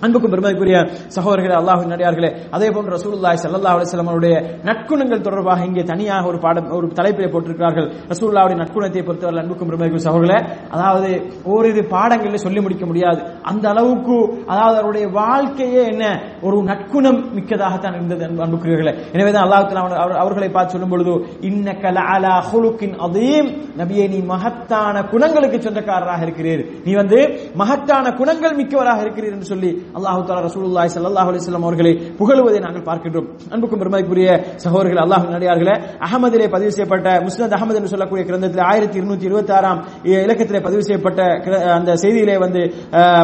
அன்புக்கும் பெருமைக்குரிய சகோதரர்களே அல்லாஹின் நடிகார்களே அதே போன்று ரசூல்லாய் சல்லா அலைஹி நற்குணங்கள் தொடர்பாக இங்கே தனியாக ஒரு பாடம் ஒரு தலைப்பிலே போட்டிருக்கிறார்கள். ரசூல்லாவுடைய நற்குணத்தை பொறுத்தவரை அன்புக்கும் பெருமதிக்குரிய சகோதரர்களே அதாவது ஓரிரு பாடங்களில் சொல்லி முடிக்க முடியாது. அந்த அளவுக்கு அதாவது அவருடைய வாழ்க்கையே என்ன? ஒரு நற்குணம் மிக்கதாகத்தான் இருந்தது அன்புக்குரியவர்களே. எனவே தான் அல்லாஹ் அவர்- அவர்களை பார்த்து சொல்லும் பொழுது இன்னக்க லஅலா ஹுலுக்கின் அதீம். நபியே நீ மகத்தான குணங்களுக்கு சொந்தக்காரராக இருக்கிறீர். நீ வந்து மகத்தான குணங்கள் மிக்கவராக இருக்கிறீர் என்று சொல்லி அல்லாஹு தாலா ரசூலுல்லாஹி சல்லாஹ் அலிஸ்லாம் அவர்களை புகழுவதை நாங்கள் பார்க்கின்றோம். அன்புக்கும் பெருமதிக்குரிய சகோதரர்கள் அல்லாஹ் நடிகார்களே அகமதிலே பதிவு செய்யப்பட்ட முஸ்னத் அகமது என்று சொல்லக்கூடிய கிரந்தத்தில் ஆயிரத்தி இருநூத்தி இருபத்தி ஆறாம் இலக்கத்திலே பதிவு செய்யப்பட்ட கிர- அந்த செய்தியிலே வந்து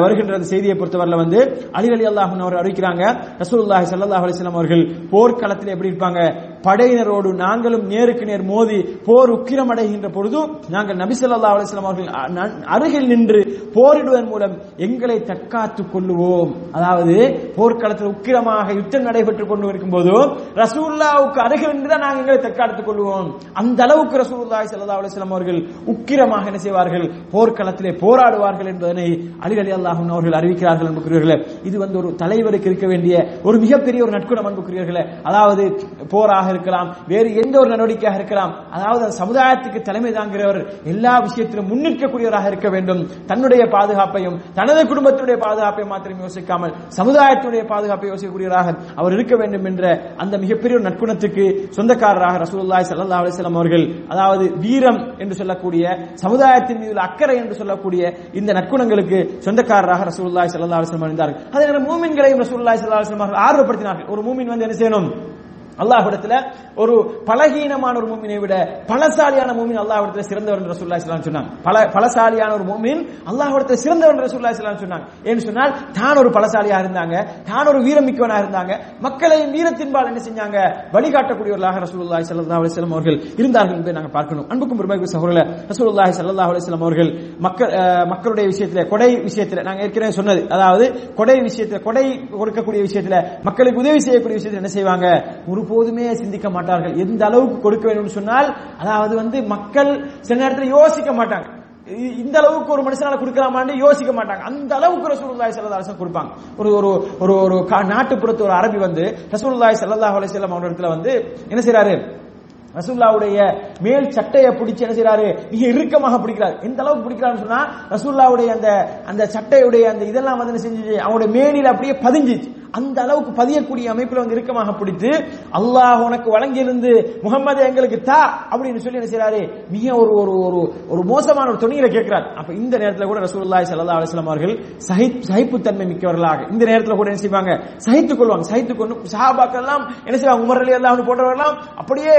வருகின்ற அந்த செய்தியை பொறுத்தவரையில் வந்து அலி அலி அல்லாஹ் அவர் அறிவிக்கிறாங்க. ரசூலுல்லாஹி சல்லாஹ் அலிஸ்லாம் அவர்கள் போர்க்களத்தில் எப்படி இருப்பாங்க? படையினரோடு நாங்களும் நேருக்கு நேர் மோதி போர் உக்கிரம் அடைகின்ற பொழுது நாங்கள் நபிசல்லா அலிஸ்லாம் அவர்கள் அருகில் நின்று போரிடுவதன் மூலம் எங்களை தற்காத்துக் கொள்ளுவோம். அதாவது போர்க்களத்தில் உக்கிரமாக யுத்தம் நடைபெற்றுக் கொண்டு இருக்கும் போது ரசூல்லாவுக்கு அருகில் நின்று தான் நாங்கள் எங்களை தற்காத்துக் கொள்வோம் அந்த அளவுக்கு ரசூலுல்லாஹி சல்லா அலிஸ்லாம் அவர்கள் உக்கிரமாக என்ன செய்வார்கள்? போர்க்களத்திலே போராடுவார்கள் என்பதனை அலி அலி அல்லாஹும் அவர்கள் அறிவிக்கிறார்கள் அன்புக்குரியவர்களே. இது வந்து ஒரு தலைவருக்கு இருக்க வேண்டிய ஒரு மிகப்பெரிய ஒரு நட்குணம் அன்புக்குரியவர்களே. அதாவது போராக இருக்கலாம் வேறு எந்த ஒரு நடவடிக்கையாக இருக்கலாம். அதாவது சமுதாயத்துக்கு தலைமை தாங்கிறவர் எல்லா விஷயத்திலும் முன்னிற்கக்கூடியவராக இருக்க வேண்டும். தன்னுடைய பாதுகாப்பையும் தனது குடும்பத்தினுடைய பாதுகாப்பை மாத்திரம் யோசிக்காமல் சமுதாயத்தினுடைய பாதுகாப்பை யோசிக்கக்கூடியவராக அவர் இருக்க வேண்டும் என்ற அந்த மிகப்பெரிய ஒரு நற்குணத்துக்கு சொந்தக்காரராக ரசூலுல்லாஹி சல்லா அலிஸ்லாம் அவர்கள் அதாவது வீரம் என்று சொல்லக்கூடிய சமுதாயத்தின் மீது உள்ள அக்கறை என்று சொல்லக்கூடிய இந்த நற்குணங்களுக்கு சொந்தக்காரராக ரசூலுல்லாஹி சல்லா அலிஸ்லாம் வஸல்லம் அதே நேரம் மூமின்களையும் ரசூலுல்லாஹி சல்லா அலிஸ்லாம் அவர்கள் ஆர்வப்படுத்தினார்கள். ஒரு மூமின் வந்து என்ன செய்யணும்? அல்லாஹ்விடத்துல ஒரு பலகீனமான ஒரு மூமினை விட பலசாலியான மூமின் அல்லாஹ்விடத்துல சிறந்தவர் என்று ரசூலுல்லாஹி சொன்னாங்க. பல பலசாலியான ஒரு மூமின் அல்லாஹ்விடத்துல சிறந்தவர் என்று ரசூலுல்லாஹி சொன்னாங்க. ஏன்னு சொன்னால் தான் ஒரு பலசாலியா இருந்தாங்க தான் ஒரு வீரமிக்கவனா இருந்தாங்க மக்களையும் வீரத்தின்பால் என்ன செஞ்சாங்க? வழிகாட்டக்கூடியவர்களாக ரசூலுல்லாஹி ஸல்லல்லாஹு அலைஹி வஸல்லம் அவர்கள் இருந்தார்கள் என்பதை நாங்கள் பார்க்கணும். அன்புக்கும் பெருமைக்கு சகோதரர்களே ரசூலுல்லாஹி ஸல்லல்லாஹு அலைஹி வஸல்லம் அவர்கள் மக்கள் மக்களுடைய விஷயத்துல கொடை விஷயத்துல நாங்க ஏற்கனவே சொன்னது அதாவது கொடை விஷயத்துல கொடை கொடுக்கக்கூடிய விஷயத்துல மக்களுக்கு உதவி செய்யக்கூடிய விஷயத்துல என்ன செய்வாங்க? ஒருபோதுமே சிந்திக்க மாட்டார்கள். எந்த அளவுக்கு கொடுக்க வேண்டும் சொன்னால் அதாவது வந்து மக்கள் சில நேரத்தில் யோசிக்க மாட்டாங்க. இந்த அளவுக்கு ஒரு மனுஷனால கொடுக்கலாமான்னு யோசிக்க மாட்டாங்க. அந்த அளவுக்கு ரசூலுல்லாய் சல்லா அலைஹி கொடுப்பாங்க. ஒரு ஒரு ஒரு ஒரு கா- நாட்டுப்புறத்து ஒரு அரபி வந்து ரசூலுல்லாய் ஸல்லல்லாஹு அலைஹி அவங்க இடத்துல வந்து என்ன செய்யறாரு ரசூல்லாவுடைய மேல் சட்டையை பிடிச்சு என்ன செய்யறாரு மிக இறுக்கமாக பிடிக்கிறார். எந்த அளவுக்கு பிடிக்கிறான்னு சொன்னா ரசூல்லாவுடைய அந்த அந்த சட்டையுடைய அந்த இதெல்லாம் வந்து என்ன செஞ்சு அவனுடைய மேனில அப்படியே பதிஞ்சிச்சு. அந்த அளவுக்கு பதியக்கூடிய அமைப்புல வந்து இறுக்கமாக பிடித்து அல்லாஹ் உனக்கு வழங்கியிருந்து முகம்மது எங்களுக்கு தா அப்படின்னு சொல்லி என்ன செய்யறாரு மிக ஒரு ஒரு ஒரு ஒரு மோசமான ஒரு துணியில கேட்கிறார். அப்ப இந்த நேரத்துல கூட ரசூலுல்லாஹி ஸல்லல்லாஹு அலைஹி வஸல்லம் அவர்கள் சகிப்பு சகிப்புத்தன்மை மிக்கவர்களாக இந்த நேரத்துல கூட என்ன செய்வாங்க? சகித்துக் கொள்வாங்க. சகித்துக் கொண்டு சஹாபாக்கள் எல்லாம் என்ன செய்வாங்க? உமர் அலி அல்லாஹ் போன்றவர்கள்லாம் அப்படியே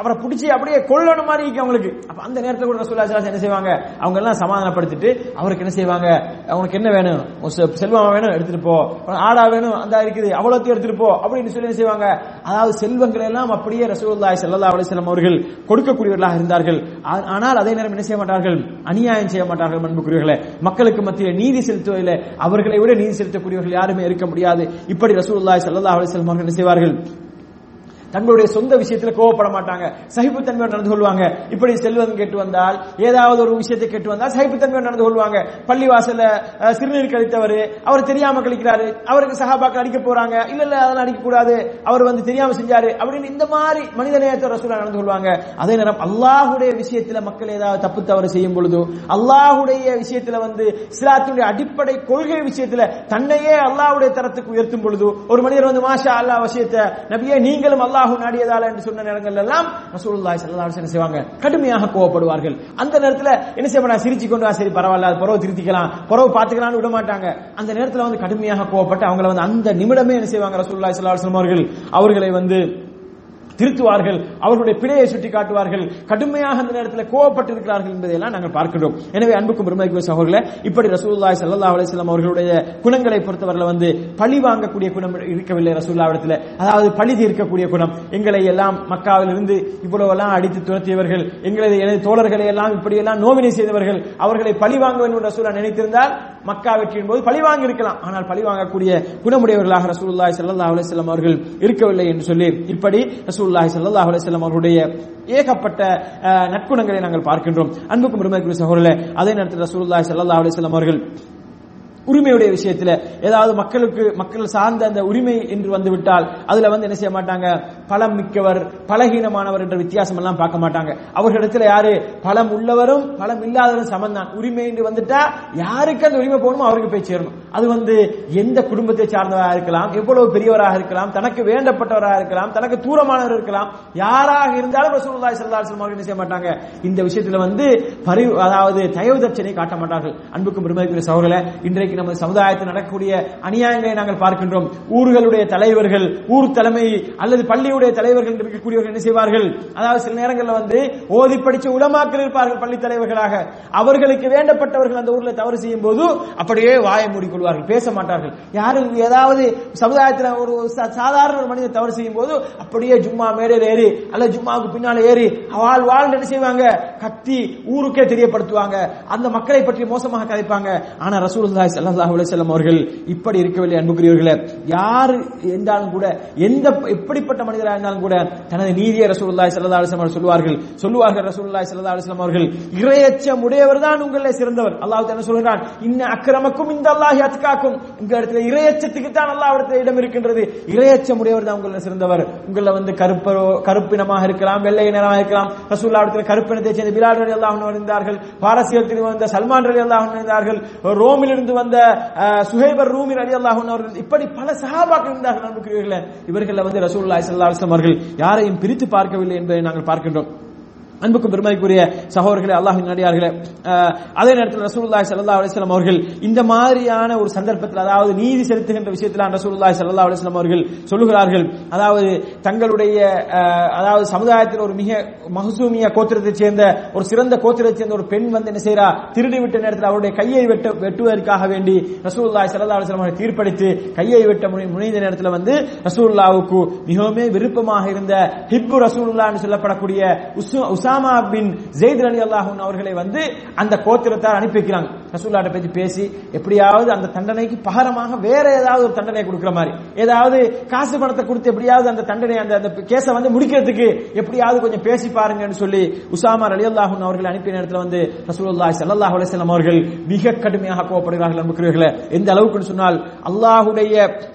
அவரை பிடிச்சி அப்படியே கொல்லணும் மாதிரி இருக்கு அவங்களுக்கு. அப்ப அந்த நேரத்துல கூட ரசூலுல்லாஹி என்ன செய்வாங்க? அவங்க எல்லாம் சமாதானப்படுத்திட்டு அவருக்கு என்ன செய்வாங்க? அவனுக்கு என்ன வேணும்? ஒரு செல்வம் வேணும்? எடுத்துட்டு போ. ஆடா வேணும்? அந்த இருக்குது? அவ்வளோத்தையும் எடுத்துட்டு போ அப்படின்னு சொல்லி செய்வாங்க? அதாவது செல்வங்களை எல்லாம் அப்படியே ரசூல்லாய் செல்லல்லா அலைஹி அவர்கள் கொடுக்கக்கூடியவர்களாக இருந்தார்கள். ஆனால் அதே நேரம் என்ன செய்ய மாட்டார்கள்? அநியாயம் செய்ய மாட்டார்கள் அன்புக்குரியவர்களை. மக்களுக்கு மத்தியில் நீதி செலுத்துவதில் அவர்களை விட நீதி செலுத்தக்கூடியவர்கள் யாருமே இருக்க முடியாது. இப்படி ரசூல்லாய் செல்லல்லா அலைஹி அவர்கள் என்ன செய்வார்கள்? தங்களுடைய சொந்த விஷயத்துல கோவப்பட மாட்டாங்க. சகிப்புத்தன்மையோடு நடந்து கொள்வாங்க. இப்படி செல்வம் கேட்டு வந்தால் ஏதாவது ஒரு விஷயத்தை கேட்டு வந்தால் சகிப்புத்தன்மையோடு நடந்து கொள்வாங்க. பள்ளிவாசல்ல வாசல சிறுநீர் கழித்தவர் அவர் தெரியாம கழிக்கிறாரு அவருக்கு சகாபாக்கள் அடிக்க போறாங்க இல்ல இல்ல அதெல்லாம் அடிக்க கூடாது அவர் வந்து தெரியாம செஞ்சாரு அப்படின்னு இந்த மாதிரி மனித நேயத்தை ரசூலா நடந்து கொள்வாங்க. அதே நேரம் அல்லாஹுடைய விஷயத்துல மக்கள் ஏதாவது தப்பு தவறு செய்யும் பொழுது அல்லாஹுடைய விஷயத்துல வந்து இஸ்லாத்தினுடைய அடிப்படை கொள்கை விஷயத்துல தன்னையே அல்லாஹ்வுடைய தரத்துக்கு உயர்த்தும் பொழுது ஒரு மனிதர் வந்து மாஷா அல்லாஹ் விஷயத்தை நபியே நீங்களும் அல்லாஹ் நாடியதால என்று சொன்ன நேரங்கள் எல்லாம் ரசூலுல்லாஹி ஸல்லல்லாஹு அலைஹி வஸல்லம் செய்வாங்க. கடுமையாக கோவப்படுவார்கள். அந்த நேரத்துல என்ன செய்ய சிரிச்சு கொண்டு வா, சரி பரவாயில்ல அது திருத்திக்கலாம் பரவ பாத்துக்கலாம்னு விட மாட்டாங்க. அந்த நேரத்துல வந்து கடுமையாக கோவப்பட்டு அவங்கள வந்து அந்த நிமிடமே என்ன செய்வாங்க ரசூலுல்லாஹி ஸல்லல்லாஹு அலைஹி வஸல்லம் அவர்கள்? அவர்களை வந்து திருத்துவார்கள் அவர்களுடைய பிழையை சுட்டி காட்டுவார்கள் கடுமையாக அந்த நேரத்தில் கோவப்பட்டு இருக்கிறார்கள் என்பதையெல்லாம் நாங்கள் பார்க்கிறோம் எனவே அன்புக்கும் பெருமைக்குரிய சகோதரர்களே இப்படி ரசூல்லாய் சல்லா அலிஸ்லாம் அவர்களுடைய குணங்களை பொறுத்தவரையில் வந்து பழி வாங்கக்கூடிய குணம் இருக்கவில்லை ரசூலுல்லாஹ்விடத்தில் அதாவது பழி தீர்க்கக்கூடிய குணம். எங்களை எல்லாம் மக்காவிலிருந்து இவ்வளவு எல்லாம் அடித்து துரத்தியவர்கள் எங்களது எனது தோழர்களை எல்லாம் இப்படி எல்லாம் நோவினை செய்தவர்கள் அவர்களை பழி வாங்க வேண்டும் ரசூலா நினைத்திருந்தால் மக்கா வெற்றியின் போது பழி வாங்கி இருக்கலாம் ஆனால் பழி வாங்கக்கூடிய குணமுடையவர்களாக ரசூல்லாய் சல்லா அலிஸ்லாம் அவர்கள் இருக்கவில்லை என்று சொல்லி இப்படி ரசூலுல்லாஹி ரசூல்லாஹி சல்லாஹ் அலிஸ்லாம் அவருடைய ஏகப்பட்ட நற்குணங்களை நாங்கள் பார்க்கின்றோம். அன்புக்கும் பெருமைக்குரிய சகோதரர்களே அதே நேரத்தில் ரசூல்லாஹி சல்லாஹ் அலிஸ்லாம் அவர்கள் உரிமையுடைய விஷயத்துல ஏதாவது மக்களுக்கு மக்கள் சார்ந்த அந்த உரிமை என்று வந்துவிட்டால் அதுல வந்து என்ன செய்ய மாட்டாங்க? பலம் மிக்கவர் பலகீனமானவர் என்ற வித்தியாசம் எல்லாம் பார்க்க மாட்டாங்க. அவர்களிடத்துல யாரு? பலம் உள்ளவரும் பலம் இல்லாதவரும் சமந்தான் உரிமை என்று வந்துட்டா யாருக்கு அந்த உரிமை போகணுமோ அவருக்கு போய் சேரணும். அது வந்து எந்த குடும்பத்தை சார்ந்தவராக இருக்கலாம் எவ்வளவு பெரியவராக இருக்கலாம் தனக்கு வேண்டப்பட்டவராக இருக்கலாம் தனக்கு தூரமானவர் இருக்கலாம் யாராக இருந்தாலும் ரசூலுல்லாஹி ஸல்லல்லாஹு அலைஹி வஸல்லம் என்ன செய்ய மாட்டாங்க? இந்த விஷயத்துல வந்து பரி அதாவது தயவு தர்ச்சனை காட்ட மாட்டார்கள். அன்புக்கும் பெருமைக்குரிய சகோதரர்களே இன்றைக்கு நமது சமுதாயத்தில் நடக்கக்கூடிய அநியாயங்களை நாங்கள் பார்க்கின்றோம். ஊர்களுடைய தலைவர்கள் ஊர் தலைமை அல்லது பள்ளியுடைய தலைவர்கள் இருக்கக்கூடியவர்கள் என்ன செய்வார்கள்? அதாவது சில நேரங்களில் வந்து ஓதி படிச்ச உலமாக்கள் இருப்பார்கள் பள்ளி தலைவர்களாக. அவர்களுக்கு வேண்டப்பட்டவர்கள் அந்த ஊர்ல தவறு செய்யும் போது அப்படியே வாயை மூடிக்கொள்வார்கள் பேச மாட்டார்கள். யாரும் ஏதாவது சமுதாயத்தில் ஒரு சா- சாதாரண ஒரு மனிதர் தவறு செய்யும் போது அப்படியே ஜும்மா மேடையில் ஏறி அல்லது ஜும்மாவுக்கு பின்னால ஏறி வாழ் வாழ் என்ன செய்வாங்க? கத்தி ஊருக்கே தெரியப்படுத்துவாங்க. அந்த மக்களை பற்றி மோசமாக கதைப்பாங்க. ஆனா ரசூல் ஸல்லல்லாஹு அலைஹி அவர்கள் இப்படி இருக்கவில்லை அன்புக்குரியவர்களே. யார் இருந்தாலும் கூட எந்த எப்படிப்பட்ட மனிதராக இருந்தாலும் கூட தனது நீதியை ரசூல்லாய் ஸல்லல்லாஹு அலைஹி அவர்கள் சொல்லுவார்கள். சொல்லுவார்கள் ரசூல்லாய் ஸல்லல்லாஹு அலைஹி அவர்கள் இறையச்சம் உடையவர் தான் உங்களே சிறந்தவர். அல்லாஹ் என்ன சொல்கிறான் இன்ன அக்கிரமக்கும் இந்த அல்லாஹ் அத்காக்கும். உங்க இடத்துல இறையச்சத்துக்கு தான் அல்லாஹ் இடத்துல இடம் இருக்கின்றது. இறையச்சம் உடையவர் தான் உங்களை சிறந்தவர். உங்களை வந்து கருப்பரோ கருப்பினமாக இருக்கலாம் வெள்ளை நிறமாக இருக்கலாம். ரசூல்லா இடத்துல கருப்பினத்தை சேர்ந்த பிலால் ரலி அல்லாஹ் இருந்தார்கள். பாரசீகத்தில் வந்த சல்மான் ரலி அல்லாஹ் இருந்தார்கள். ரோமிலிருந்து வந்த அஹ், சுஹைபர் ரூமி ரலி அவர்கள் இப்படி பல சகாபாக்கள் இருந்தார்கள் அன்புக்குரியவர்களே. இவர்கள் வந்து ரசூல்லா அவர்கள் யாரையும் பிரித்து பார்க்கவில்லை என்பதை நாங்கள் பார்க்கின்றோம். அன்புக்கும் பெருமைக்குரிய சகோதரர்களே அல்லாஹின் நடிகார்களே அதே நேரத்தில் ரசூல்லாய் சல்லா அலிஸ்லாம் அவர்கள் இந்த மாதிரியான ஒரு சந்தர்ப்பத்தில் அதாவது நீதி செலுத்துகின்ற விஷயத்தில் ரசூல்லாய் சல்லா அலிஸ்லாம் அவர்கள் சொல்லுகிறார்கள். அதாவது தங்களுடைய அதாவது சமுதாயத்தில் ஒரு மிக மகசூமிய கோத்திரத்தைச் சேர்ந்த ஒரு சிறந்த கோத்திரத்தைச் சேர்ந்த ஒரு பெண் வந்து என்ன செய்யறா திருடி விட்ட நேரத்தில் அவருடைய கையை வெட்ட வெட்டுவதற்காக வேண்டி ரசூல்லாய் சல்லா அலிஸ்லாம் அவர்கள் தீர்ப்பளித்து கையை வெட்ட முனைந்த நேரத்தில் வந்து ரசூல்லாவுக்கு மிகவும் விருப்பமாக இருந்த ஹிப்பு ரசூல்லான்னு என்று சொல்லப்படக்கூடிய உசா உசாமா பின் ஜெயித் அலி அல்லாஹூன் அவர்களை வந்து அந்த கோத்திரத்தார் அனுப்பி வைக்கிறாங்க. ரசூல்லாட்ட பத்தி பேசி எப்படியாவது அந்த தண்டனைக்கு பகரமாக வேற ஏதாவது ஒரு தண்டனை கொடுக்கிற மாதிரி. ஏதாவது காசு பணத்தை கொடுத்து எப்படியாவது அந்த தண்டனை அந்த அந்த கேஸை வந்து முடிக்கிறதுக்கு எப்படியாவது கொஞ்சம் பேசி பாருங்கன்னு சொல்லி உசாமா அலி அல்லாஹூன் அவர்கள் அனுப்பிய நேரத்தில் வந்து ரசூலுல்லாஹி ஸல்லல்லாஹு அலைஹி அவர்கள் மிக கடுமையாக கோவப்படுகிறார்கள் நம்புகிறீர்களே எந்த அளவுக்கு சொன்னால் அல்லாஹுடைய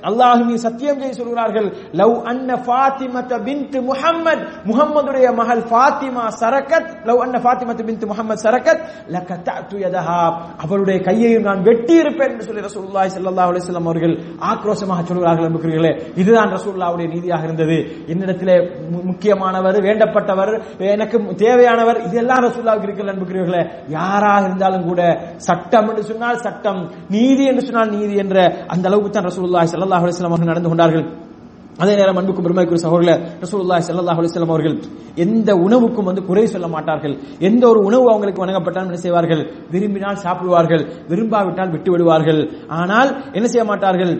அல்லாஹ் சத்தியம் செய்ய சொல்கிறார்கள் லவ் அன்ன ஃபாத்திமத பின்த் முஹம்மத். முஹம்மதுடைய மகள் ஃபாத்திமா சரக்கத் லவ் அன்ன ஃபாத்திமத் பின்த் முஹம்மத் சரக்கத் லகதஅது யதஹா. அவருடைய கையையும் நான் வெட்டி இருப்பேன் என்று சொல்லி ரசூல்லாய் ஸல்லல்லாஹு அலிஸ்லாம் அவர்கள் ஆக்ரோஷமாக சொல்கிறார்கள் அன்புக்குரியவர்களே இதுதான் ரசூல்லாவுடைய நீதியாக இருந்தது. என்னிடத்திலே மு- முக்கியமானவர் வேண்டப்பட்டவர் எனக்கு தேவையானவர் இதெல்லாம் ரசூல்லாவுக்கு இருக்கிற அன்புக்குரியவர்களே யாராக இருந்தாலும் கூட சட்டம் என்று சொன்னால் சட்டம் நீதி என்று சொன்னால் நீதி என்ற அந்த அளவுக்கு தான் ரசூல்லாய் ஸல்லல்லாஹு அலிஸ்லாம் அவர்கள் நடந்து கொண்டார்கள். அதே நேரம் அன்புக்கும் பெருமைக்குரிய சகோதரர்களே ரசூலுல்லாஹி ஸல்லல்லாஹு அலைஹி வஸல்லம் அவர்கள் எந்த உணவுக்கும் வந்து குறை சொல்ல மாட்டார்கள். எந்த ஒரு உணவு அவங்களுக்கு வழங்கப்பட்டாலும் என்ன செய்வார்கள்? விரும்பினால் சாப்பிடுவார்கள் விரும்பாவிட்டால் விட்டு விடுவார்கள் ஆனால் என்ன செய்ய மாட்டார்கள்?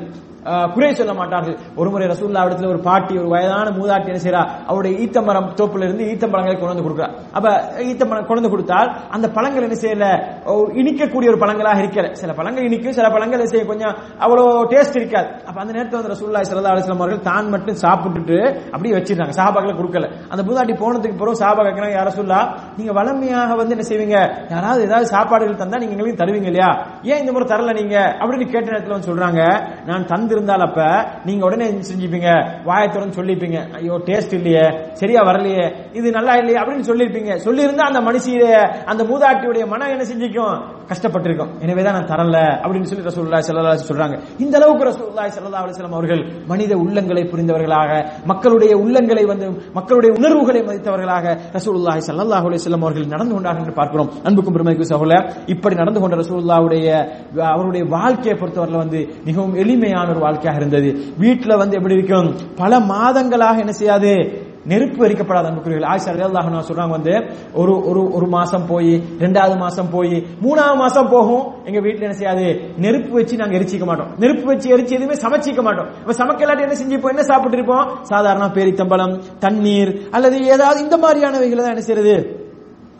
குறை சொல்ல மாட்டார்கள். ஒரு முறை ரசூல்லா இடத்துல ஒரு பாட்டி ஒரு வயதான மூதாட்டி என்ன செய்யறா அவருடைய ஈத்தமரம் தோப்புல இருந்து ஈத்தம்பழங்களை கொண்டு வந்து கொடுக்குறா. அப்ப ஈத்தம்பழம் கொண்டு வந்து கொடுத்தால் அந்த பழங்கள் என்ன செய்யல? இனிக்கக்கூடிய ஒரு பழங்களாக இருக்கல. சில பழங்கள் இனிக்கும் சில பழங்கள் செய்ய கொஞ்சம் அவ்வளோ டேஸ்ட் இருக்காது. அப்ப அந்த நேரத்தில் வந்து ரசூல்லா ஸல்லல்லாஹு அலிஸ்லாம் அவர்கள் தான் மட்டும் சாப்பிட்டுட்டு அப்படியே வச்சிருந்தாங்க. சாபாக்களை கொடுக்கல. அந்த மூதாட்டி போனதுக்கு பிறகு சாபா கேட்கிறாங்க யார சொல்லா நீங்க வளமையாக வந்து என்ன செய்வீங்க? யாராவது ஏதாவது சாப்பாடுகள் தந்தா நீங்க எங்களுக்கு தருவீங்க இல்லையா? ஏன் இந்த முறை தரல நீங்க? அப்படின்னு கேட்ட நேரத்தில் வந்து சொல்றாங்க நான் தந்து அப்ப நீங்க உடனே செஞ்சுப்பீங்க? வாயத்துடன் சொல்லிப்பீங்க. ஐயோ டேஸ்ட் இல்லையே சரியா வரலையே இது நல்லா இல்லையே அப்படின்னு சொல்லிருப்பீங்க சொல்லியிருந்தா அந்த மனுஷிய அந்த மூதாட்டியுடைய மனம் என்ன செஞ்சுக்கும்? கஷ்டப்பட்டிருக்கும். எனவே தான் நான் தரல அப்படின்னு சொல்லி ரசூல்லா ஸல்லல்லாஹு சொல்றாங்க. இந்த அளவுக்கு ரசூல்லா ஸல்லல்லாஹு அலிஸ்லாம் அவர்கள் மனித உள்ளங்களை புரிந்தவர்களாக மக்களுடைய உள்ளங்களை வந்து மக்களுடைய உணர்வுகளை மதித்தவர்களாக ரசூல்லாஹி ஸல்லல்லாஹு அலிஸ்லாம் அவர்கள் நடந்து கொண்டார்கள் என்று பார்க்கிறோம். அன்புக்கும் பெருமைக்கு சகோல இப்படி நடந்து கொண்ட ரசூல்லாவுடைய அவருடைய வாழ்க்கையை பொறுத்தவரையில வந்து மிகவும் எளிமையான ஒரு வாழ்க்கையாக இருந்தது. வீட்டில் வந்து எப்படி இருக்கும்? பல மாதங்களாக என்ன செய்யாது? நெருப்பு எரிக்கப்படாத அன்புக்குரியவர்கள். ஆயிஷா ரலியல்லாஹு அன்ஹா சொல்றாங்க வந்து ஒரு ஒரு ஒரு மாசம் போய் ரெண்டாவது மாசம் போய் மூணாவது மாசம் போகும் எங்க வீட்டுல என்ன செய்யாது? நெருப்பு வச்சு நாங்க எரிச்சிக்க மாட்டோம். நெருப்பு வச்சு எரிச்சு எதுவுமே சமைச்சிக்க மாட்டோம். இப்ப சமைக்கலாட்டி என்ன செஞ்சுப்போம் என்ன சாப்பிட்டு இருப்போம்? சாதாரண பேரித்தம்பளம் தண்ணீர் அல்லது ஏதாவது இந்த மாதிரியானவைகளை தான் என்ன செய்யறது?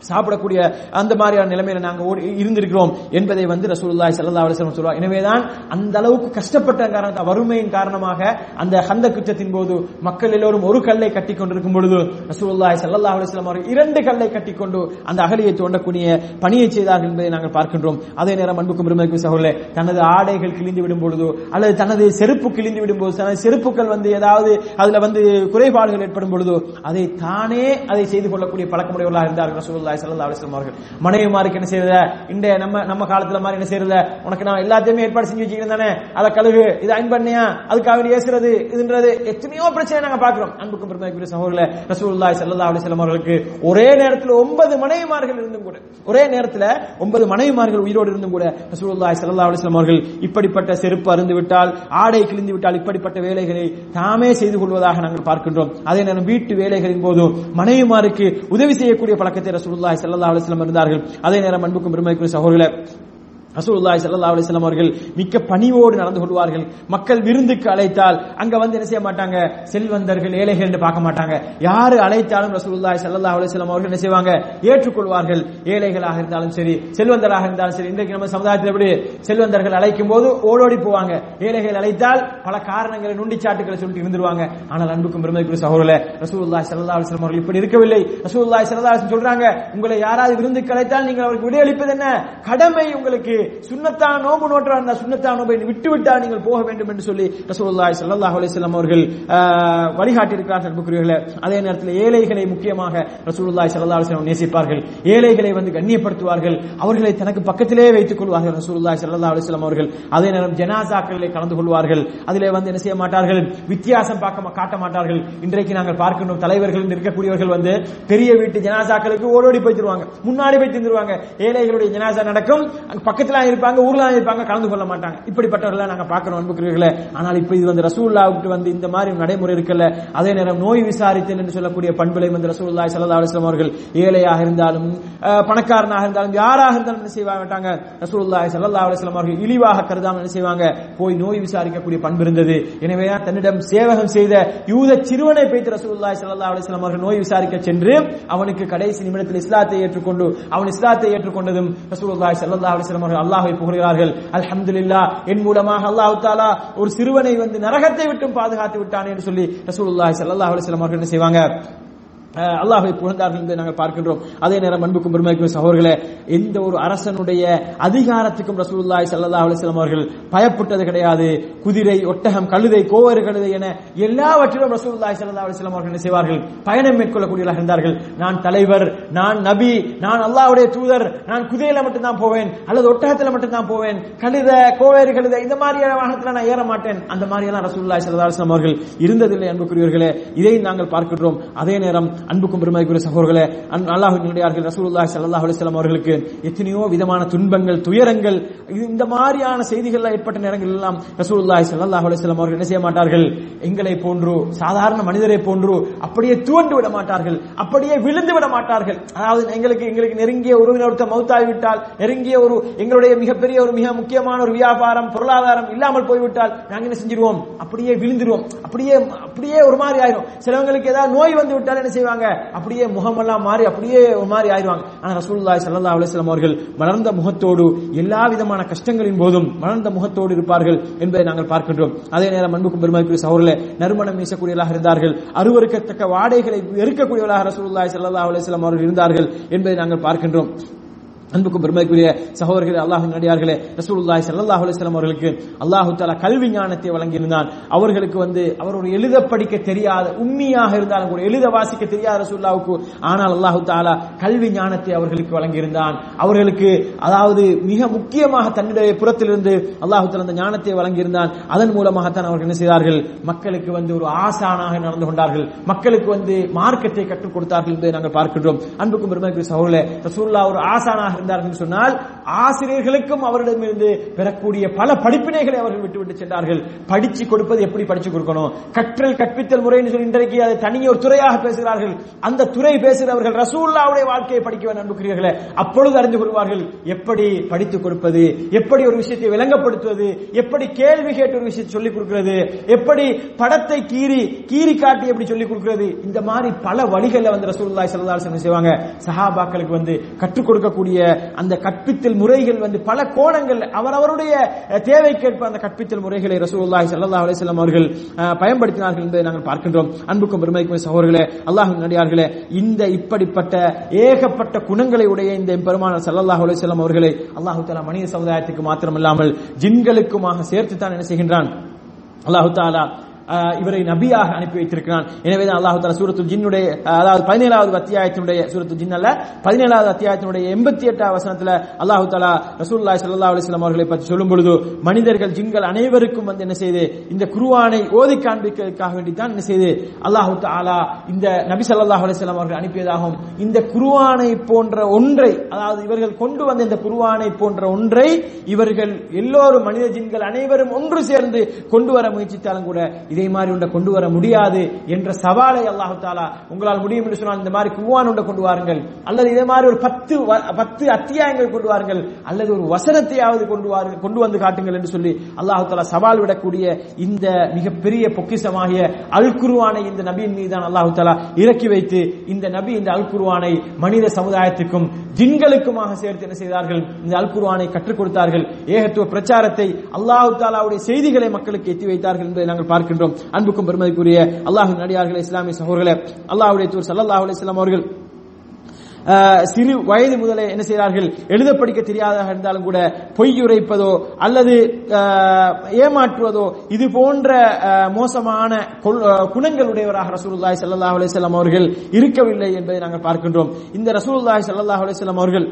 சாப்பிடக்கூடிய அந்த மாதிரியான நிலைமையில நாங்க ஓடி- இருந்திருக்கிறோம் என்பதை வந்து ரசூலுல்லாஹி சல்லா அலைஹி சொல்லுவார் எனவேதான் அந்த அளவுக்கு கஷ்டப்பட்ட காரணத்தை வறுமையின் காரணமாக அந்த ஹந்த குற்றத்தின் போது மக்கள் எல்லோரும் ஒரு கல்லை கட்டி கொண்டிருக்கும் பொழுது ரசூலுல்லாஹி சல்லா அலிஸ்லாம் அவர்கள் இரண்டு கல்லை கட்டிக்கொண்டு அந்த அகலியை தோண்டக்கூடிய பணியை செய்தார்கள் என்பதை நாங்கள் பார்க்கின்றோம். அதே நேரம் அன்புக்கும் பெருமைக்கும் சகோதரே தனது ஆடைகள் கிழிந்து விடும் பொழுதோ அல்லது தனது செருப்பு கிழிந்து விடும் போது தனது செருப்புகள் வந்து ஏதாவது அதுல வந்து குறைபாடுகள் ஏற்படும் பொழுதோ அதை தானே அதை செய்து கொள்ளக்கூடிய பழக்கமுடையவர்களாக இருந்தார்கள் ரசூல்லா ஸல்லல்லாஹு அலைஹி வஸல்லம் அவர்கள். மனைவிமாருக்கு என்ன செய்யறத இந்த நம்ம நம்ம காலத்துல மாதிரி என்ன செய்யறத உனக்கு நான் எல்லாத்தையுமே ஏற்பாடு செஞ்சு வச்சுக்கிறேன் தானே? அதை கழுகு இது அயன் பண்ணியா? அதுக்காக வேண்டி ஏசுறது இதுன்றது எத்தனையோ பிரச்சனை நாங்க பாக்குறோம் அன்புக்கும் பெருமைக்குரிய சகோதரர்களே ரசூலுல்லாஹி ஸல்லல்லாஹு அலைஹி வஸல்லம் அவர்களுக்கு ஒரே நேரத்தில் ஒன்பது மனைவிமார்கள் இருந்தும் கூட ஒரே நேரத்தில் ஒன்பது மனைவிமார்கள் உயிரோடு இருந்தும் கூட ரசூலுல்லாஹி ஸல்லல்லாஹு அலைஹி வஸல்லம் அவர்கள் இப்படிப்பட்ட செருப்பு அருந்து விட்டால் ஆடை கிழிந்து விட்டால் இப்படிப்பட்ட வேலைகளை தாமே செய்து கொள்வதாக நாங்கள் பார்க்கின்றோம். அதே நேரம் வீட்டு வேலைகளின் போதும் மனைவிமாருக்கு உதவி செய்யக்கூடிய பழக்கத்தை ரசூல் ரசூல்லாய் அலைஹி அலுவலம் இருந்தார்கள். அதே நேரம் அன்புக்கும் பெருமைக்கும் சகோதரர்களே ரசூலுல்லாஹி சல்லா அலிஸ்லாம் அவர்கள் மிக்க பணிவோடு நடந்து கொள்வார்கள். மக்கள் விருந்துக்கு அழைத்தால் அங்க வந்து என்ன செய்ய மாட்டாங்க? செல்வந்தர்கள் ஏழைகள் என்று பார்க்க மாட்டாங்க. யாரு அழைத்தாலும் ரசூலுல்லாஹி சல்லா அலிஸ்லாம் அவர்கள் என்ன செய்வாங்க? ஏற்றுக்கொள்வார்கள். ஏழைகளாக இருந்தாலும் சரி செல்வந்தராக இருந்தாலும் சரி இன்றைக்கு நம்ம சமுதாயத்தில் எப்படி செல்வந்தர்கள் அழைக்கும் போது ஓடோடி போவாங்க. ஏழைகள் அழைத்தால் பல காரணங்களை நுண்டிச்சாட்டுகளை சொல்லிட்டு இருந்துருவாங்க. ஆனால் அன்புக்கும் பெருமைக்குரிய சகோதரர்களே ரசூலுல்லாஹி சல்லா அலிஸ்லாம் அவர்கள் இப்படி இருக்கவில்லை. ரசூலுல்லாஹி சல்லா அலைஹி சொல்றாங்க உங்களை யாராவது விருந்துக்கு அழைத்தால் நீங்கள் அவருக்கு விடையளிப்பது என்ன? கடமை உங்களுக்கு. சுண்ணத்தான நோம்பு நோற்றா இருந்தா சுண்ணத்தான நோம்பை விட்டு விட்டா நீங்கள் போக வேண்டும் என்று சொல்லி ரசூலுல்லாஹி ஸல்லல்லாஹு அலைஹி வஸல்லம் அவர்கள் ஆஹ், வழிகாட்டி இருக்கிறார்கள் அன்புக்குரியவர்களே. அதே நேரத்தில் ஏழைகளை முக்கியமாக ரசூலுல்லாஹி ஸல்லல்லாஹு அலைஹி வஸல்லம் நேசிப்பார்கள். ஏழைகளை வந்து கண்ணியப்படுத்துவார்கள். அவர்களை தனக்கு பக்கத்திலே வைத்துக் கொள்வார்கள் ரசூலுல்லாஹி ஸல்லல்லாஹு அலைஹி வஸல்லம் அவர்கள். அதே நேரம் ஜனாசாக்களிலே கலந்து கொள்வார்கள். அதிலே வந்து என்ன செய்ய மாட்டார்கள்? வித்தியாசம் பார்க்க காட்ட மாட்டார்கள். இன்றைக்கு நாங்கள் பார்க்கணும் தலைவர்கள் இருக்கக்கூடியவர்கள் வந்து பெரிய வீட்டு ஜனாசாக்களுக்கு ஓடோடி போய்த்திருவாங்க முன்னாடி போய் தந்துருவாங்க. ஏழைகளுடைய ஜனாசா நடக்கும் அங்க பக்கத்துல இருப்பாங்க ஊர்ல இருப்பாங்க கலந்து கொள்ள மாட்டாங்க. இப்படிப்பட்டவர்கள் நாங்க பார்க்கணும் அன்புக்குரியவர்களே ஆனால் இப்ப இது வந்து ரசூல்லாவுக்கு வந்து இந்த மாதிரி நடைமுறை இருக்கல. அதே நேரம் நோய் விசாரித்தல் என்று சொல்லக்கூடிய பண்புகளை வந்து ரசூலுல்லாஹி ஸல்லல்லாஹு அலைஹி அவர்கள் ஏழையாக இருந்தாலும் பணக்காரனாக இருந்தாலும் யாராக இருந்தாலும் என்ன செய்வாங்க மாட்டாங்க ரசூலுல்லாஹி ஸல்லல்லாஹு அலுவலம் அவர்கள் இழிவாக கருதாமல் என்ன செய்வாங்க? போய் நோய் விசாரிக்கக்கூடிய பண்பு இருந்தது. எனவே தன்னிடம் சேவகம் செய்த யூத சிறுவனை பேத்து ரசூலுல்லாஹி ஸல்லல்லாஹு அலுவலம் அவர்கள் நோய் விசாரிக்க சென்று அவனுக்கு கடைசி நிமிடத்தில் இஸ்லாத்தை ஏற்றுக்கொண்டு அவன் இஸ்லாத்தை ஏற்றுக்கொண்டதும் ரசூலுல்லாஹி சல்லா அலுவலம் அவர்கள் அவர்கள் அல்லாஹ்வை புகழ்கிறார்கள். அல்ஹம்துலில்லாஹ் என் மூலமாக அல்லாஹு தாலா ஒரு சிறுவனை வந்து நரகத்தை விட்டும் பாதுகாத்து விட்டான் என்று சொல்லி ரசூலுல்லாஹி ஸல்லல்லாஹு அலைஹி வஸல்லம் அவர்கள் என்ன செய்வாங்க? அல்லாஹை புகழ்ந்தார்கள் என்று நாங்கள் பார்க்கின்றோம். அதே நேரம் அன்புக்கும் பெருமைக்கும் சகோதரர்களே எந்த ஒரு அரசனுடைய அதிகாரத்துக்கும் ரசூல்லாய் சல்லா அலிஸ்லாம் அவர்கள் பயப்பட்டது கிடையாது. குதிரை ஒட்டகம் கழுதை கோவறு கழுதை என எல்லாவற்றிலும் ரசூல்லாய் சல்லா அலிஸ்லாம் அவர்கள் என்ன செய்வார்கள்? பயணம் மேற்கொள்ளக்கூடியவர்களாக இருந்தார்கள். நான் தலைவர் நான் நபி நான் அல்லாவுடைய தூதர் நான் குதிரையில மட்டும்தான் போவேன் அல்லது ஒட்டகத்தில் மட்டும் தான் போவேன் கழுத கோவேறு கழுத இந்த மாதிரியான வாகனத்தில் நான் ஏற மாட்டேன். அந்த மாதிரியெல்லாம் ரசூல்லாய் சல்லா அலிஸ்லாம் அவர்கள் இருந்ததில்லை அன்புக்குரியவர்களே. இதை நாங்கள் பார்க்கின்றோம். அதே நேரம் அன்புக்கும் பெருமைக்குரிய சகோர்களே அல்லாஹுடைய அல்லாஹ்வினுடையார்கள் ரசூலுல்லாஹி ஸல்லல்லாஹு அலைஹி அவர்களுக்கு எத்தனையோ விதமான துன்பங்கள் துயரங்கள் இது இந்த மாதிரியான செய்திகள் ஏற்பட்ட நேரங்கள் எல்லாம் ரசூலுல்லாஹி சல்லாஹ் அலிஸ்லாம் அவர்கள் என்ன செய்ய மாட்டார்கள்? எங்களை போன்று சாதாரண மனிதரை போன்று அப்படியே துவண்டு விட மாட்டார்கள். அப்படியே விழுந்து விட மாட்டார்கள். அதாவது எங்களுக்கு எங்களுக்கு நெருங்கிய உறவினர் ஒருத்தர் மௌத்தாகிவிட்டால் நெருங்கிய ஒரு எங்களுடைய மிகப்பெரிய ஒரு மிக முக்கியமான ஒரு வியாபாரம் பொருளாதாரம் இல்லாமல் போய்விட்டால் நாங்க என்ன செஞ்சிருவோம்? அப்படியே விழுந்துருவோம். அப்படியே அப்படியே ஒரு மாதிரி ஆயிரும். சிலவங்களுக்கு ஏதாவது நோய் வந்து விட்டால் என்ன செய்வாங்க? அப்படியே முகமெல்லாம் மாறி அப்படியே ஒரு மாதிரி ஆயிடுவாங்க. ஆனா ரசூல்லாய் சல்லா அலைஹி அவர்கள் மலர்ந்த முகத்தோடு எல்லா விதமான கஷ்டங்களின் போதும் மலர்ந்த முகத்தோடு இருப்பார்கள் என்பதை நாங்கள் பார்க்கின்றோம். அதே நேரம் அன்புக்கும் பெருமைக்குரிய சகோதரர்களே நறுமணம் வீசக்கூடியவர்களாக இருந்தார்கள் அருவருக்கத்தக்க வாடைகளை வெறுக்கக்கூடியவர்களாக ரசூல்லாய் சல்லா அலைஹி அவர்கள் இருந்தார்கள் என்பதை நாங்கள் பார்க்கின்றோம். அன்புக்கும் பெருமைக்குரிய சகோதரர்களே அல்லாஹின் அடியார்களே ரசூலுல்லாஹி ஸல்லல்லாஹு அலைஹி வஸல்லம் அவர்களுக்கு அல்லாஹு தஆலா கல்வி ஞானத்தை வழங்கியிருந்தான். அவர்களுக்கு வந்து அவர் ஒரு எழுத படிக்க தெரியாத உம்மியாக இருந்தாலும் கூட எழுத வாசிக்க தெரியாத ரசூலுல்லாஹுக்கு ஆனால் அல்லாஹு தாலா கல்வி ஞானத்தை அவர்களுக்கு வழங்கியிருந்தான். அவர்களுக்கு அதாவது மிக முக்கியமாக தன்னுடைய புறத்திலிருந்து அல்லாஹு தஆலா அந்த ஞானத்தை வழங்கியிருந்தான். அதன் மூலமாகத்தான் அவர்கள் என்ன செய்தார்கள்? மக்களுக்கு வந்து ஒரு ஆசானாக நடந்து கொண்டார்கள். மக்களுக்கு வந்து மார்க்கத்தை கற்றுக் கொடுத்தார்கள் என்பதை நாங்கள் பார்க்கின்றோம். அன்புக்கும் பெருமைக்குரிய சகோதரர்களே ரசூலுல்லாஹ் ஒரு ஆசானாக இருந்தார்கள் சொன்னால் ஆசிரியர்களுக்கும் அவரிடமிருந்து பெறக்கூடிய பல படிப்பினைகளை அவர்கள் விட்டுவிட்டு சென்றார்கள். படிச்சு கொடுப்பது எப்படி படிச்சு கொடுக்கணும்? கற்றல் கற்பித்தல் முறைன்னு சொல்லி இன்றைக்கு அது தனியே ஒரு துறையாக பேசுகிறார்கள். அந்த துறை பேசுகிறவர்கள் ரசூல்லாவுடைய வாழ்க்கையை படிக்க வேண்டும் அப்பொழுது அறிந்து கொள்வார்கள் எப்படி படித்துக் கொடுப்பது? எப்படி ஒரு விஷயத்தை விளங்கப்படுத்துவது? எப்படி கேள்வி கேட்டு ஒரு விஷயத்தை சொல்லிக் கொடுக்கிறது? எப்படி படத்தை கீறி கீறி காட்டி எப்படி சொல்லிக் கொடுக்கிறது? இந்த மாதிரி பல வழிகளில் வந்து ரசூல்லா ஸல்லல்லாஹு செய்வாங்க? சஹாபாக்களுக்கு வந்து கற்றுக் கொடுக்கக்கூடிய அந்த கற்பித்தல் முறைகள் வந்து பல கோணங்கள் அவரவருடைய தேவைக்கேற்ப அந்த கற்பித்தல் முறைகளை ரசூல்லாஹி சல்லா அலிஸ்லாம் அவர்கள் பயன்படுத்தினார்கள் என்பதை நாங்கள் பார்க்கின்றோம். அன்புக்கும் பெருமைக்கும் சகோதரர்களே அல்லாஹ்வின் நடிகார்களே இந்த இப்படிப்பட்ட ஏகப்பட்ட குணங்களை உடைய இந்த பெருமானார் ஸல்லல்லாஹு அலிஸ்லாம் அவர்களை அல்லாஹ் தாலா மனித சமுதாயத்துக்கு மாத்திரமில்லாமல் ஜின்களுக்குமாக சேர்த்து தான் என்ன செய்கின்றான்? அல்லாஹு தாலா இவரை நபியாக அனுப்பி வைத்திருக்கிறான். எனவே தான் அல்லாஹு தாலா சூரத்துல் ஜின்னுடைய அதாவது பதினேழாவது அத்தியாயத்தினுடைய சூரத்து ஜின் அல்ல பதினேழாவது அத்தியாயத்தினுடைய எண்பத்தி எட்டாவது வசனத்துல அல்லாஹு தாலா ரசூலுல்லாஹி சல்லா அலிஸ்லாம் அவர்களை பற்றி சொல்லும் பொழுது மனிதர்கள் ஜின்கள் அனைவருக்கும் வந்து என்ன செய்து இந்த குருவானை ஓதி காண்பிக்கிறதுக்காக வேண்டி தான் என்ன செய்து அல்லாஹு தாலா இந்த நபி சல்லாஹ் அலிஸ்லாம் அவர்கள் அனுப்பியதாகும் இந்த குருவானை போன்ற ஒன்றை அதாவது இவர்கள் கொண்டு வந்த இந்த குருவானை போன்ற ஒன்றை இவர்கள் எல்லோரும் மனித ஜின்கள் அனைவரும் ஒன்று சேர்ந்து கொண்டு வர முயற்சித்தாலும் கூட இதே மாதிரி உண்டை கொண்டு வர முடியாது என்ற சவாலை அல்லாஹு தாலா உங்களால் முடியும் என்று சொன்னால் இந்த மாதிரி குவான் உண்டை கொண்டு வாருங்கள். அல்லது இதே மாதிரி ஒரு பத்து வ- பத்து அத்தியாயங்கள் கொண்டு வாருங்கள். அல்லது ஒரு வசனத்தையாவது கொண்டு வாரு கொண்டு வந்து காட்டுங்கள் என்று சொல்லி அல்லாஹு தாலா சவால் விடக்கூடிய இந்த மிகப்பெரிய பொக்கிஷமாகிய அல் குருவானை இந்த நபியின் மீதான் அல்லாஹு தாலா இறக்கி வைத்து இந்த நபி இந்த அல் குருவானை மனித சமுதாயத்துக்கும் ஜின்களுக்குமாக சேர்த்து என்ன செய்தார்கள்? இந்த அல் குருவானை கற்றுக் கொடுத்தார்கள். ஏகத்துவ பிரச்சாரத்தை அல்லாஹு தாலாவுடைய செய்திகளை மக்களுக்கு எத்தி வைத்தார்கள் என்பதை நாங்கள் பார்க்கின்றோம். அன்புக்கும் பெருமதிக்குரிய அல்லாஹின் நடிகார்களே இஸ்லாமிய சகோதரர்களே அல்லாஹுடைய தூர் சல்லாஹ் அலிஸ்லாம் அவர்கள் சிறு வயது முதலே என்ன செய்கிறார்கள் எழுத படிக்க தெரியாதாக இருந்தாலும் கூட பொய் உரைப்பதோ அல்லது ஏமாற்றுவதோ இது போன்ற மோசமான குணங்களுடையவராக ரசூலுல்லாய் சல்லாஹ் அலிஸ்லாம் அவர்கள் இருக்கவில்லை என்பதை நாங்கள் பார்க்கின்றோம். இந்த ரசூலுல்லாய் சல்லாஹ் அலிஸ்லாம் அவர்கள்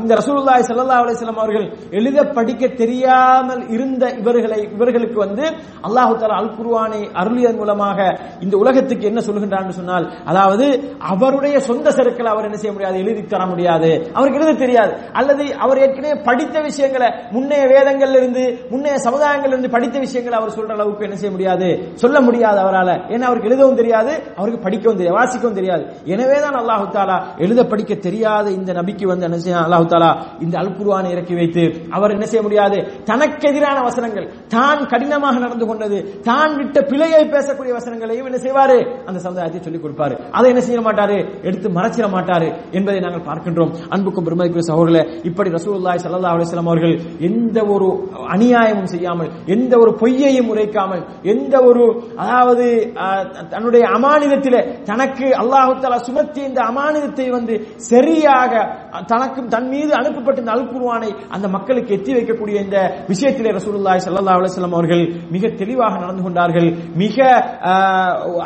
இந்த ரசூலுல்லாய் சல்லா அலிஸ்லாம் அவர்கள் எழுத படிக்க தெரியாமல் இருந்த இவர்களை இவர்களுக்கு வந்து அல்லாஹு தாலா அல் குருவானை அருளியதன் மூலமாக இந்த உலகத்துக்கு என்ன சொல்கின்றான்னு சொன்னால் அதாவது அவருடைய சொந்த சருக்களை அவர் என்ன செய்ய முடியாது எழுதி தர முடியாது. அவருக்கு எழுத தெரியாது. அல்லது அவர் ஏற்கனவே படித்த விஷயங்களை முன்னைய வேதங்கள்ல இருந்து முன்னைய சமுதாயங்கள்ல இருந்து படித்த விஷயங்களை அவர் சொல்ற அளவுக்கு என்ன செய்ய முடியாது. சொல்ல முடியாது அவரால். ஏன்னா அவருக்கு எழுதவும் தெரியாது அவருக்கு படிக்கவும் தெரியாது வாசிக்கவும் தெரியாது. எனவே தான் அல்லாஹு தாலா எழுத படிக்க தெரியாத இந்த நபிக்கு வந்து என்ன செய்யலாம் அல்லாஹு தாலா இந்த அல் குருவானை இறக்கி வைத்து அவர் என்ன செய்ய முடியாது? தனக்கு எதிரான வசனங்கள் தான் கடினமாக நடந்து கொண்டது தான் விட்ட பிழையை பேசக்கூடிய வசனங்களையும் என்ன செய்வாரு? அந்த சமுதாயத்தை சொல்லிக் கொடுப்பாரு. அதை என்ன செய்ய மாட்டாரு? எடுத்து மறைச்சிட மாட்டாரு என்பதை நாங்கள் பார்க்கின்றோம். அன்புக்கும் பெருமதிக்குரிய சகோதரர்களே இப்படி ரசூல்லாய் சல்லா அலிஸ்லாம் அவர்கள் எந்த ஒரு அநியாயமும் செய்யாமல் எந்த ஒரு பொய்யையும் உரைக்காமல் எந்த ஒரு அதாவது தன்னுடைய அமானிதத்தில் தனக்கு அல்லாஹு தாலா சுமத்திய இந்த அமானிதத்தை வந்து சரியாக தனக்கும் தன் மீது அனுப்பப்பட்ட அல் குருவானை அந்த மக்களுக்கு எத்தி வைக்கக்கூடிய இந்த விஷயத்திலே ரசூலுல்லாய் சல்லா அலுவலம் அவர்கள் மிக தெளிவாக நடந்து கொண்டார்கள். மிக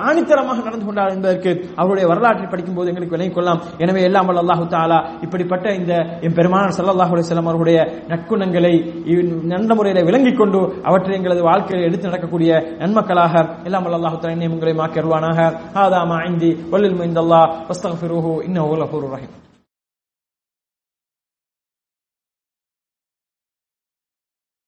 ஆணித்தரமாக நடந்து கொண்டார்கள் என்பதற்கு அவருடைய வரலாற்றை படிக்கும் போது எங்களுக்கு விளங்கிக் கொள்ளலாம். எனவே எல்லாம் வல்ல அல்லாஹு தாலா இப்படிப்பட்ட இந்த என் பெருமானார் சல்லாஹ் அலுவலம் அவருடைய நற்குணங்களை நல்ல முறையில் விளங்கிக் கொண்டு அவற்றை எங்களது வாழ்க்கையில் எடுத்து நடக்கக்கூடிய நன்மக்களாக எல்லாம் வல்ல அல்லாஹு தாலா என்னை உங்களை மாக்கருவானாக ஹாதா ஐந்தி வல்லில் முயந்தல்லா வஸ்தக்ஃபிருஹு. இன்னும் ரஹீம்.